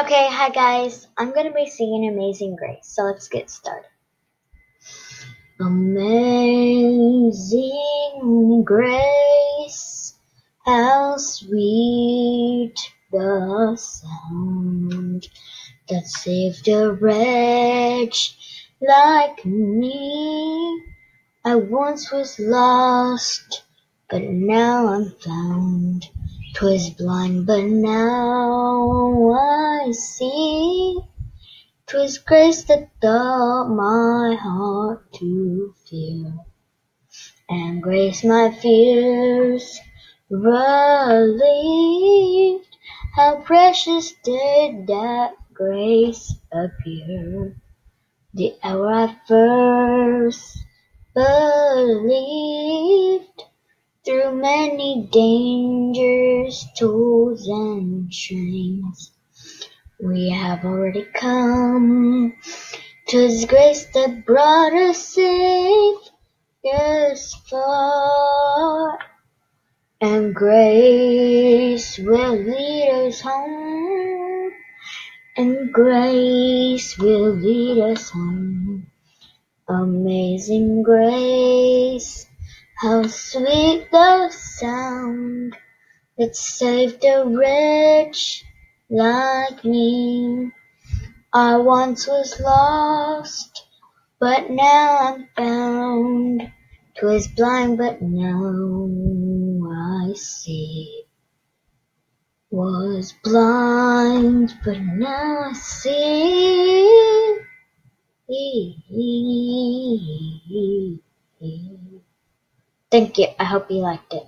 Okay, hi guys. I'm gonna be singing Amazing Grace, so let's get started. Amazing Grace, how sweet the sound that saved a wretch like me. I once was lost, but now I'm found. 'Twas blind, but now See. 'Twas grace that taught my heart to fear, and grace my fears relieved. How precious did that grace appear, the hour I first believed. Through many dangers, toils, and strains, we have already come. 'Twas grace that brought us safe thus far, and grace will lead us home, and grace will lead us home. Amazing grace how sweet the sound that saved a wretch like me. I once was lost, but now I'm found. 'Twas blind, but now I see. Was blind, but now I see. Thank you. I hope you liked it.